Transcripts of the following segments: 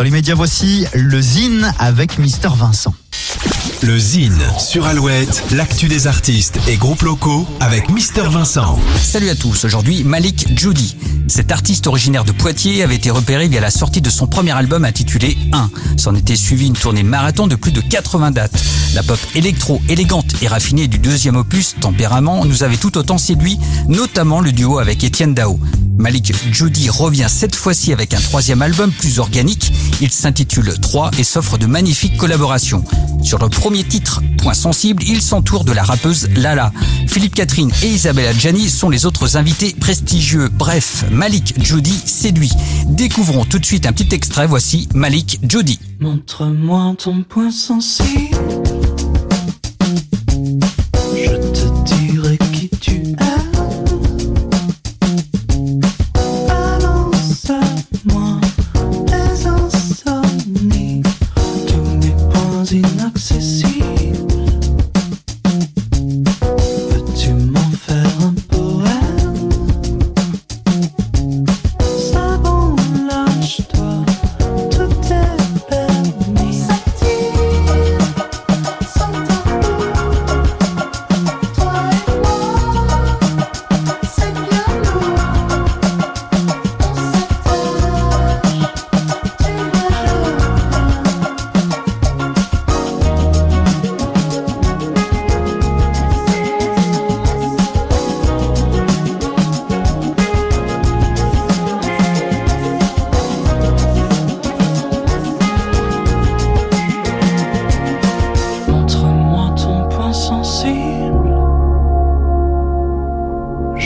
Dans les médias, voici le Zine avec Mister Vincent. Le Zine sur Alouette, l'actu des artistes et groupes locaux avec Mister Vincent. Salut à tous, aujourd'hui Malik Judy. Cet artiste originaire de Poitiers avait été repéré via la sortie de son premier album intitulé 1. S'en était suivi une tournée marathon de plus de 80 dates. La pop électro, élégante et raffinée du deuxième opus, Tempérament, nous avait tout autant séduit, notamment le duo avec Étienne Dao. Malik Judy revient cette fois-ci avec un troisième album plus organique. Il s'intitule 3 et s'offre de magnifiques collaborations. Sur le premier titre, Point sensible, il s'entoure de la rappeuse Lala. Philippe Catherine et Isabella Gianni sont les autres invités prestigieux. Bref, Malik Judy séduit. Découvrons tout de suite un petit extrait. Voici Malik Judy. Montre-moi ton point sensible.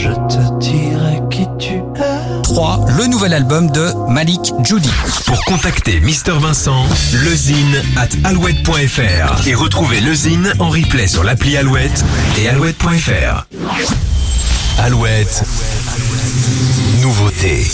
Je te dirai qui tu es. 3, le nouvel album de Malik Judy. Pour contacter Mister Vincent, lezine at alouette.fr et retrouver lezine en replay sur l'appli Alouette et alouette.fr. Alouette, nouveauté.